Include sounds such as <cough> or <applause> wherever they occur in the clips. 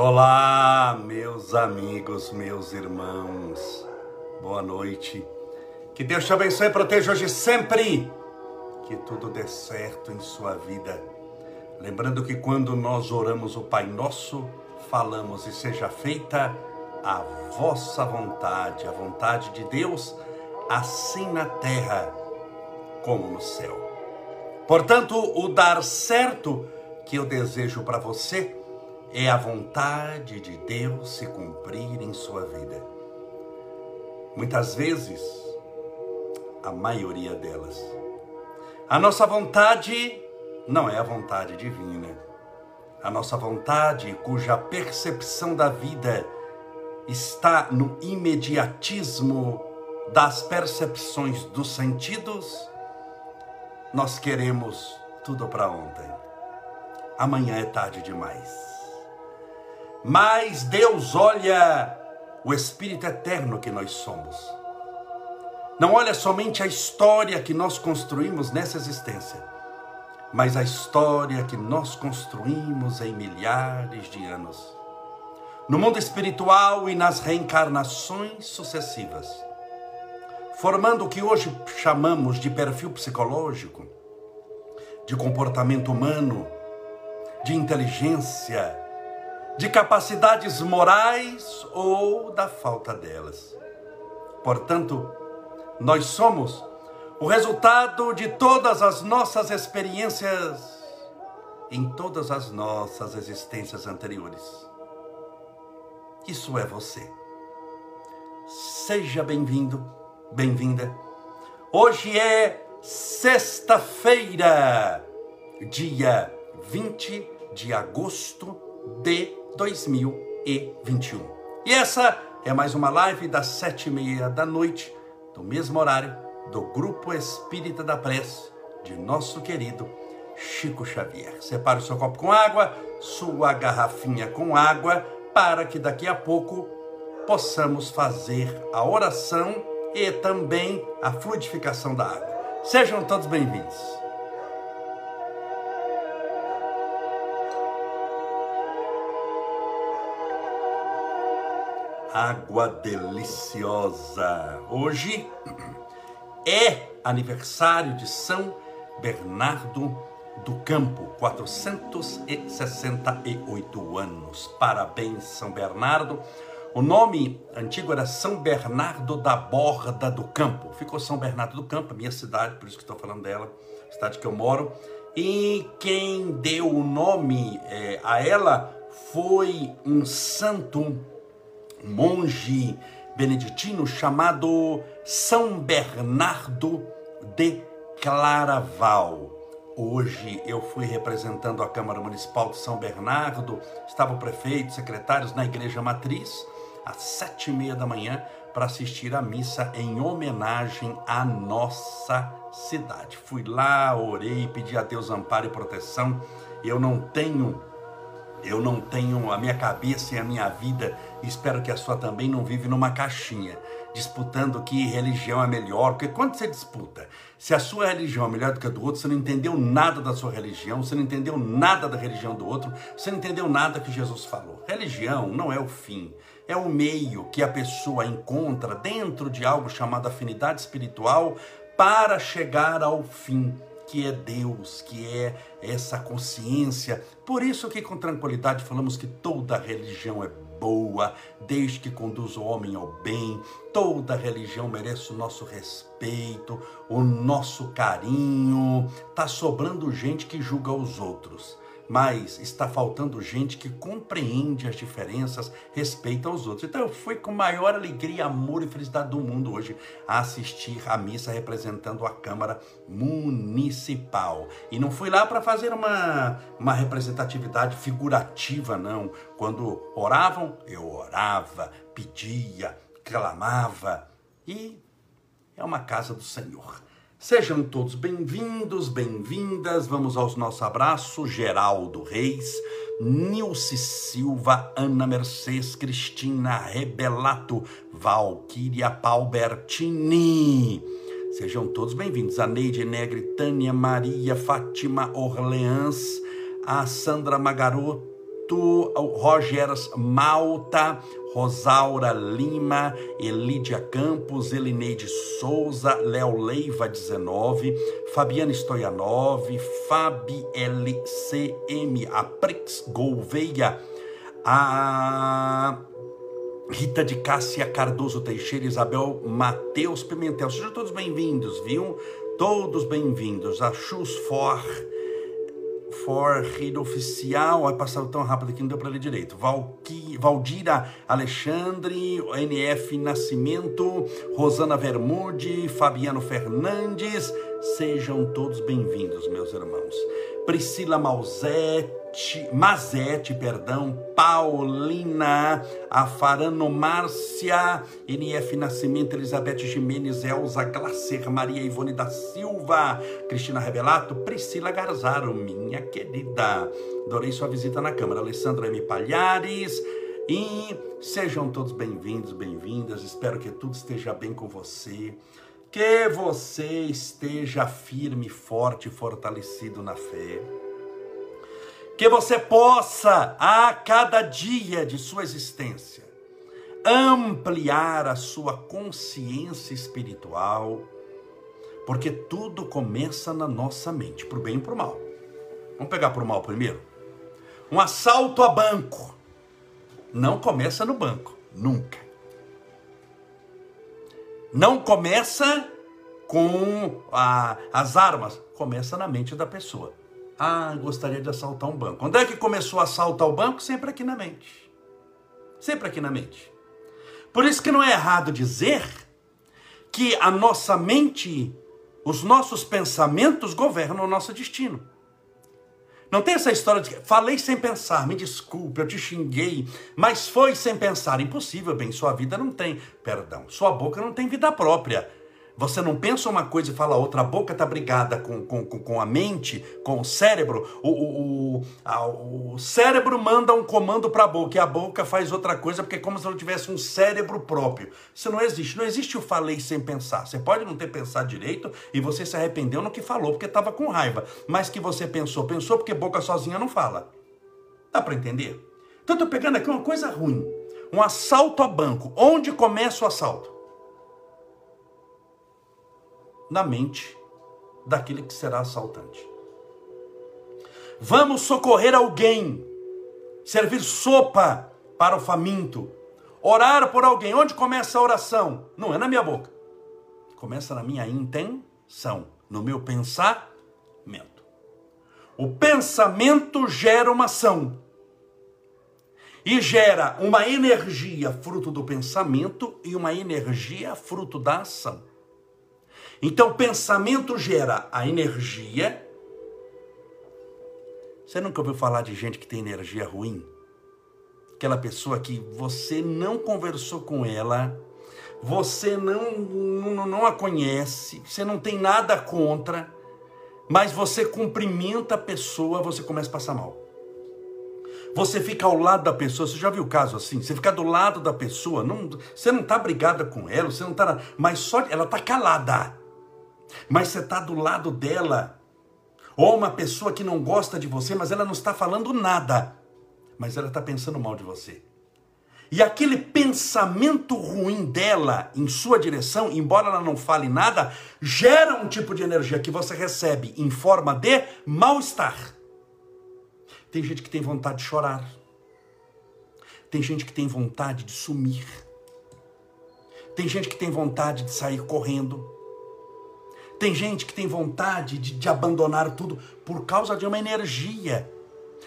Olá, meus amigos, meus irmãos. Boa noite. Que Deus te abençoe e proteja hoje sempre. Que tudo dê certo em sua vida. Lembrando que quando nós oramos o Pai Nosso, falamos e seja feita a vossa vontade, a vontade de Deus, assim na terra como no céu. Portanto, o dar certo que eu desejo para você é a vontade de Deus se cumprir em sua vida. Muitas vezes, a maioria delas, a nossa vontade não é a vontade divina. A nossa vontade, cuja percepção da vida está no imediatismo das percepções dos sentidos, nós queremos tudo para ontem. Amanhã é tarde demais. Mas Deus olha o espírito eterno que nós somos. Não olha somente a história que nós construímos nessa existência, mas a história que nós construímos em milhares de anos. No mundo espiritual e nas reencarnações sucessivas, formando o que hoje chamamos de perfil psicológico, de comportamento humano, de inteligência, de capacidades morais ou da falta delas. Portanto, nós somos o resultado de todas as nossas experiências em todas as nossas existências anteriores. Isso é você. Seja bem-vindo, bem-vinda. Hoje é sexta-feira, dia 20 de agosto de 2021. E essa é mais uma live das sete e meia da noite, do mesmo horário, do Grupo Espírita da Prece, de nosso querido Chico Xavier. Separe o seu copo com água, sua garrafinha com água, para que daqui a pouco possamos fazer a oração e também a fluidificação da água. Sejam todos bem-vindos. Água deliciosa. Hoje é aniversário de São Bernardo do Campo, 468 anos. Parabéns, São Bernardo. O nome antigo era São Bernardo da Borda do Campo. Ficou São Bernardo do Campo, minha cidade, por isso que estou falando dela, cidade que eu moro. E quem deu o nome é, a ela foi um santo monge beneditino chamado São Bernardo de Claraval. Hoje eu fui representando a Câmara Municipal de São Bernardo, estava o prefeito, secretários na Igreja Matriz, às sete e meia da manhã, para assistir à missa em homenagem à nossa cidade. Fui lá, orei, pedi a Deus amparo e proteção. Eu não tenho eu não tenho a minha cabeça e a minha vida, espero que a sua também não vive numa caixinha, disputando que religião é melhor, porque quando você disputa, se a sua religião é melhor do que a do outro, você não entendeu nada da sua religião, você não entendeu nada da religião do outro, você não entendeu nada que Jesus falou. Religião não é o fim, é o meio que a pessoa encontra dentro de algo chamado afinidade espiritual para chegar ao fim que é Deus, que é essa consciência. Por isso que com tranquilidade falamos que toda religião é boa, desde que conduz o homem ao bem. Toda religião merece o nosso respeito, o nosso carinho. Tá sobrando gente que julga os outros mas está faltando gente que compreende as diferenças, respeita os outros. Então eu fui com maior alegria, amor e felicidade do mundo hoje a assistir a missa representando a Câmara Municipal. E não fui lá para fazer uma, uma representatividade figurativa, não. Quando oravam, eu orava, pedia, clamava. E é uma casa do Senhor. Sejam todos bem-vindos, bem-vindas. Vamos aos nossos abraços. Geraldo Reis, Nilce Silva, Ana Mercedes, Cristina Rebelato, Valquíria Palbertini. Sejam todos bem-vindos. A Neide Negre, Tânia Maria, Fátima Orleans, a Sandra Magaroto, Rogers Malta, Rosaura Lima, Elídia Campos, Elineide Souza, Léo Leiva 19, Fabiana Stoyanov, Fabi LCM, Aprix Gouveia, a Rita de Cássia Cardoso Teixeira, Isabel Mateus Pimentel. Sejam todos bem-vindos, viu? Todos bem-vindos. A Chus For, For Rida Oficial. Vai passar tão rápido que não deu para ler direito. Valqui, Valdira Alexandre, NF Nascimento, Rosana Vermude, Fabiano Fernandes. Sejam todos bem-vindos, meus irmãos. Priscila Mauzete. Mazete, perdão, Paulina, Afarano Márcia, NF Nascimento, Elizabeth Jimenez, Elza Glacer, Maria Ivone da Silva, Cristina Rebelato, Priscila Garzaro, minha querida. Adorei sua visita na Câmara. Alessandra M. Palhares. E sejam todos bem-vindos, bem-vindas. Espero que tudo esteja bem com você. Que você esteja firme, forte, fortalecido na fé que você possa, a cada dia de sua existência, ampliar a sua consciência espiritual, porque tudo começa na nossa mente, para o bem e para o mal. Vamos pegar para o mal primeiro? Um assalto a banco não começa no banco, nunca. Não começa com a, as armas, começa na mente da pessoa. Ah, gostaria de assaltar um banco. Onde é que começou a assaltar o banco? Sempre aqui na mente. Sempre aqui na mente. Por isso que não é errado dizer que a nossa mente, os nossos pensamentos governam o nosso destino. Não tem essa história de falei sem pensar, me desculpe, eu te xinguei, mas foi sem pensar. Impossível, bem, sua vida não tem, perdão, sua boca não tem vida própria. Você não pensa uma coisa e fala outra, a boca está brigada com, com, com a mente, com o cérebro. O, o, o, a, o cérebro manda um comando para a boca e a boca faz outra coisa, porque é como se ela tivesse um cérebro próprio. Isso não existe. Não existe o falei sem pensar. Você pode não ter pensado direito e você se arrependeu no que falou, porque estava com raiva. Mas que você pensou, pensou, porque boca sozinha não fala. Dá para entender? Então estou pegando aqui uma coisa ruim. Um assalto a banco. Onde começa o assalto? Na mente daquele que será assaltante. Vamos socorrer alguém, servir sopa para o faminto, orar por alguém. Onde começa a oração? Não é na minha boca. Começa na minha intenção, no meu pensamento. O pensamento gera uma ação. E gera uma energia fruto do pensamento e uma energia fruto da ação. Então, pensamento gera a energia. Você nunca ouviu falar de gente que tem energia ruim? Aquela pessoa que você não conversou com ela, você não, não, não a conhece, você não tem nada contra, mas você cumprimenta a pessoa, você começa a passar mal. Você fica ao lado da pessoa, você já viu o caso assim? Você fica do lado da pessoa, não, você não está brigada com ela, você não está, mas só ela está calada mas você está do lado dela, ou uma pessoa que não gosta de você, mas ela não está falando nada, mas ela está pensando mal de você. E aquele pensamento ruim dela em sua direção, embora ela não fale nada, gera um tipo de energia que você recebe em forma de mal-estar. Tem gente que tem vontade de chorar. Tem gente que tem vontade de sumir. Tem gente que tem vontade de sair correndo. Tem gente que tem vontade de, de abandonar tudo por causa de uma energia,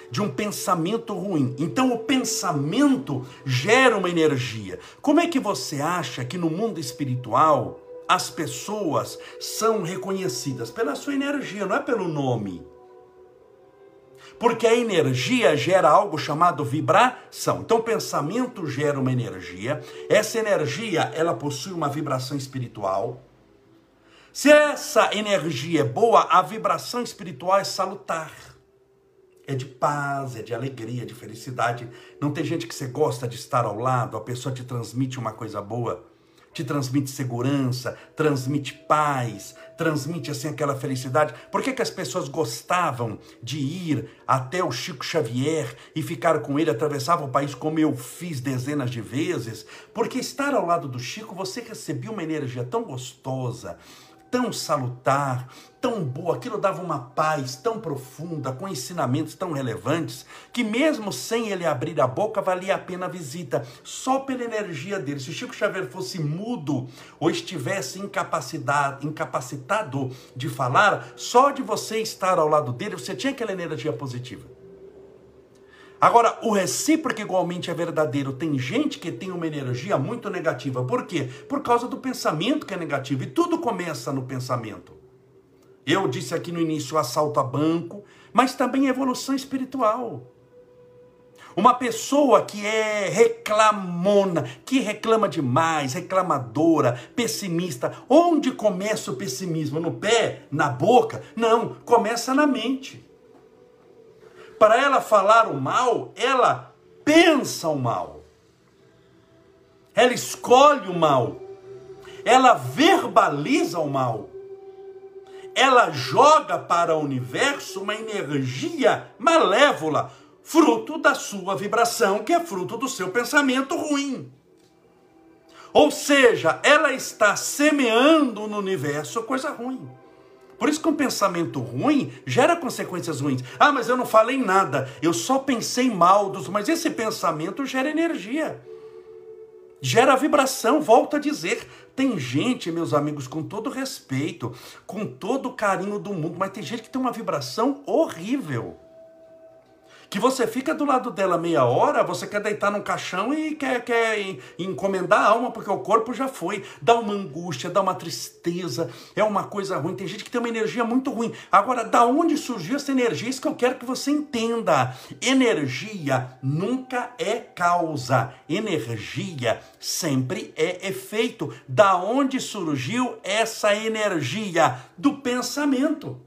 de um pensamento ruim. Então o pensamento gera uma energia. Como é que você acha que no mundo espiritual as pessoas são reconhecidas? Pela sua energia, não é pelo nome. Porque a energia gera algo chamado vibração. Então o pensamento gera uma energia. Essa energia, ela possui uma vibração espiritual se essa energia é boa, a vibração espiritual é salutar. É de paz, é de alegria, de felicidade. Não tem gente que você gosta de estar ao lado, a pessoa te transmite uma coisa boa. te transmite segurança, transmite paz, transmite assim aquela felicidade. Por que, que as pessoas gostavam de ir até o Chico Xavier e ficar com ele, atravessava o país como eu fiz dezenas de vezes? Porque estar ao lado do Chico, você recebia uma energia tão gostosa, tão salutar, tão boa, aquilo dava uma paz tão profunda, com ensinamentos tão relevantes, que mesmo sem ele abrir a boca, valia a pena a visita, só pela energia dele. Se o Chico Xavier fosse mudo ou estivesse incapacitado, incapacitado de falar, só de você estar ao lado dele, você tinha aquela energia positiva. Agora, o recíproco igualmente é verdadeiro. Tem gente que tem uma energia muito negativa. Por quê? Por causa do pensamento que é negativo. E tudo começa no pensamento. Eu disse aqui no início assalto a banco, mas também evolução espiritual. Uma pessoa que é reclamona, que reclama demais, reclamadora, pessimista. Onde começa o pessimismo? No pé? Na boca? Não, começa na mente para ela falar o mal, ela pensa o mal. Ela escolhe o mal. Ela verbaliza o mal. Ela joga para o universo uma energia malévola, fruto da sua vibração, que é fruto do seu pensamento ruim. Ou seja, ela está semeando no universo coisa ruim. Por isso que um pensamento ruim gera consequências ruins. Ah, mas eu não falei nada, eu só pensei mal dos. Mas esse pensamento gera energia, gera vibração. Volto a dizer, tem gente, meus amigos, com todo respeito, com todo carinho do mundo, mas tem gente que tem uma vibração horrível que você fica do lado dela meia hora, você quer deitar num caixão e quer, quer encomendar a alma, porque o corpo já foi. Dá uma angústia, dá uma tristeza, é uma coisa ruim. Tem gente que tem uma energia muito ruim. Agora, da onde surgiu essa energia? Isso que eu quero que você entenda. Energia nunca é causa. Energia sempre é efeito. Da onde surgiu essa energia? Do pensamento.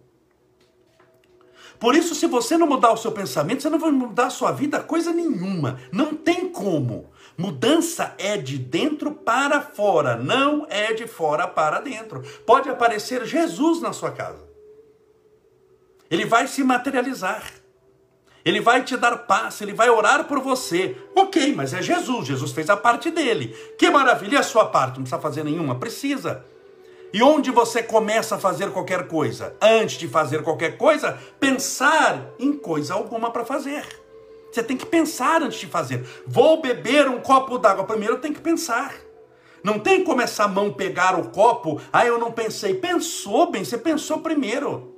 Por isso, se você não mudar o seu pensamento, você não vai mudar a sua vida coisa nenhuma. Não tem como. Mudança é de dentro para fora, não é de fora para dentro. Pode aparecer Jesus na sua casa. Ele vai se materializar. Ele vai te dar paz, ele vai orar por você. Ok, mas é Jesus, Jesus fez a parte dele. Que maravilha, a sua parte? Não precisa fazer nenhuma? Precisa. E onde você começa a fazer qualquer coisa? Antes de fazer qualquer coisa, pensar em coisa alguma para fazer. Você tem que pensar antes de fazer. Vou beber um copo d'água. Primeiro tem que pensar. Não tem como essa mão pegar o copo. Ah, eu não pensei. Pensou bem, você pensou primeiro.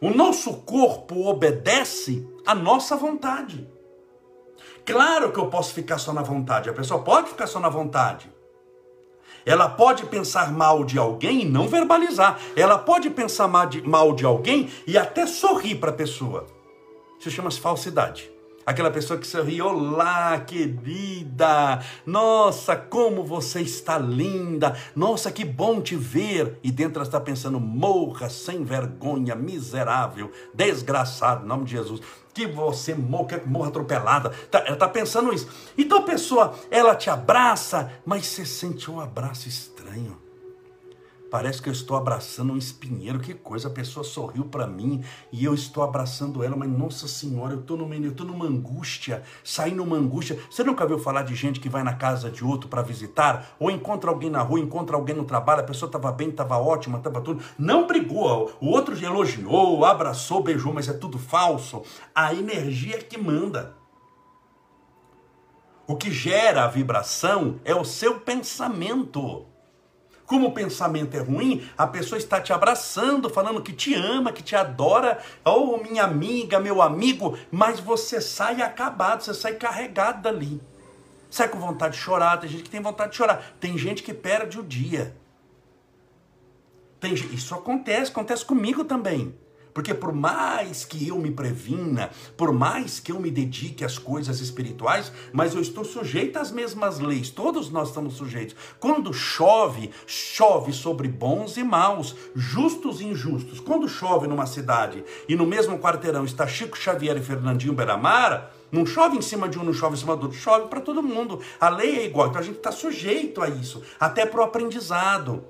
O nosso corpo obedece à nossa vontade. Claro que eu posso ficar só na vontade. A pessoa pode ficar só na vontade. Ela pode pensar mal de alguém e não verbalizar. Ela pode pensar mal de alguém e até sorrir para a pessoa. Isso chama-se falsidade. Aquela pessoa que sorri, olá, querida, nossa, como você está linda, nossa, que bom te ver. E dentro ela está pensando, morra sem vergonha, miserável, desgraçado, em nome de Jesus que você morra, morra atropelada. Tá, ela está pensando isso. Então a pessoa, ela te abraça, mas você sente um abraço estranho. Parece que eu estou abraçando um espinheiro, que coisa. A pessoa sorriu para mim e eu estou abraçando ela, mas nossa senhora, eu estou numa, tô numa angústia, saí numa angústia. Você nunca viu falar de gente que vai na casa de outro para visitar? Ou encontra alguém na rua, encontra alguém no trabalho, a pessoa estava bem, estava ótima, estava tudo. Não brigou, o outro elogiou, abraçou, beijou, mas é tudo falso. A energia é que manda. O que gera a vibração é o seu pensamento. Como o pensamento é ruim, a pessoa está te abraçando, falando que te ama, que te adora, ou oh, minha amiga, meu amigo, mas você sai acabado, você sai carregado dali. Sai com vontade de chorar, tem gente que tem vontade de chorar, tem gente que perde o dia. Tem, isso acontece, acontece comigo também. Porque por mais que eu me previna, por mais que eu me dedique às coisas espirituais, mas eu estou sujeito às mesmas leis, todos nós estamos sujeitos. Quando chove, chove sobre bons e maus, justos e injustos. Quando chove numa cidade e no mesmo quarteirão está Chico Xavier e Fernandinho Beramar, não chove em cima de um, não chove em cima do outro, chove para todo mundo. A lei é igual, então a gente está sujeito a isso, até para o aprendizado.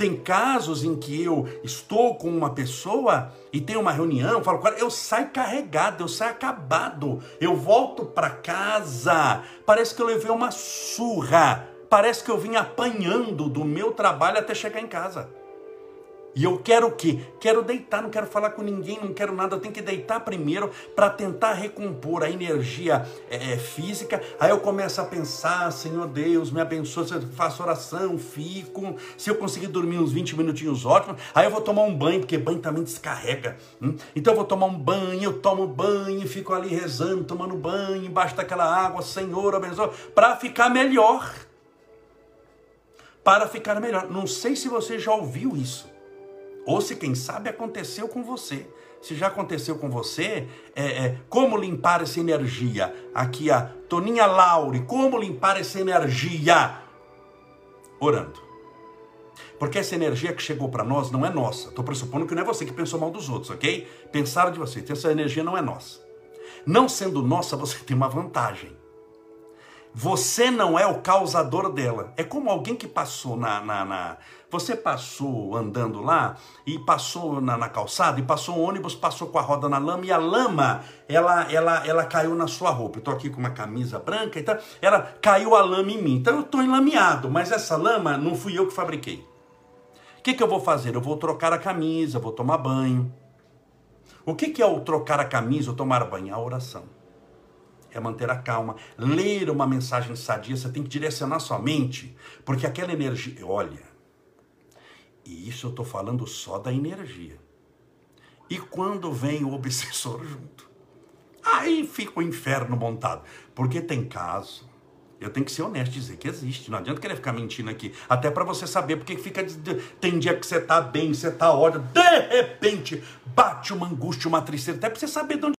Tem casos em que eu estou com uma pessoa e tem uma reunião, falo com ela, eu saio carregado, eu saio acabado, eu volto para casa, parece que eu levei uma surra, parece que eu vim apanhando do meu trabalho até chegar em casa. E eu quero o quê? Quero deitar, não quero falar com ninguém, não quero nada. Eu tenho que deitar primeiro para tentar recompor a energia é, física. Aí eu começo a pensar, Senhor Deus, me abençoe. Se eu faço oração, fico. Se eu conseguir dormir uns 20 minutinhos, ótimo. Aí eu vou tomar um banho, porque banho também descarrega. Hum? Então eu vou tomar um banho, eu tomo banho, fico ali rezando, tomando banho, embaixo daquela água, Senhor, abençoe, para ficar melhor. Para ficar melhor. Não sei se você já ouviu isso. Ou se, quem sabe, aconteceu com você. Se já aconteceu com você, é, é, como limpar essa energia? Aqui a Toninha Laure, como limpar essa energia? Orando. Porque essa energia que chegou para nós não é nossa. Estou pressupondo que não é você que pensou mal dos outros, ok? Pensaram de você. Então essa energia não é nossa. Não sendo nossa, você tem uma vantagem. Você não é o causador dela. É como alguém que passou na, na, na você passou andando lá e passou na, na, calçada e passou um ônibus, passou com a roda na lama e a lama ela ela ela caiu na sua roupa. Eu tô aqui com uma camisa branca, então ela caiu a lama em mim. Então eu tô enlameado, mas essa lama não fui eu que fabriquei. O que, que eu vou fazer? Eu vou trocar a camisa, vou tomar banho. O que, que é o trocar a camisa ou tomar banho? A oração é manter a calma, ler uma mensagem sadia, você tem que direcionar sua mente, porque aquela energia, olha, e isso eu estou falando só da energia. E quando vem o obsessor <laughs> junto? Aí fica o inferno montado. Porque tem caso, eu tenho que ser honesto e dizer que existe. Não adianta querer ficar mentindo aqui. Até para você saber porque fica. Tem dia que você tá bem, você tá ódio. De repente, bate uma angústia, uma tristeza. Até para você saber de onde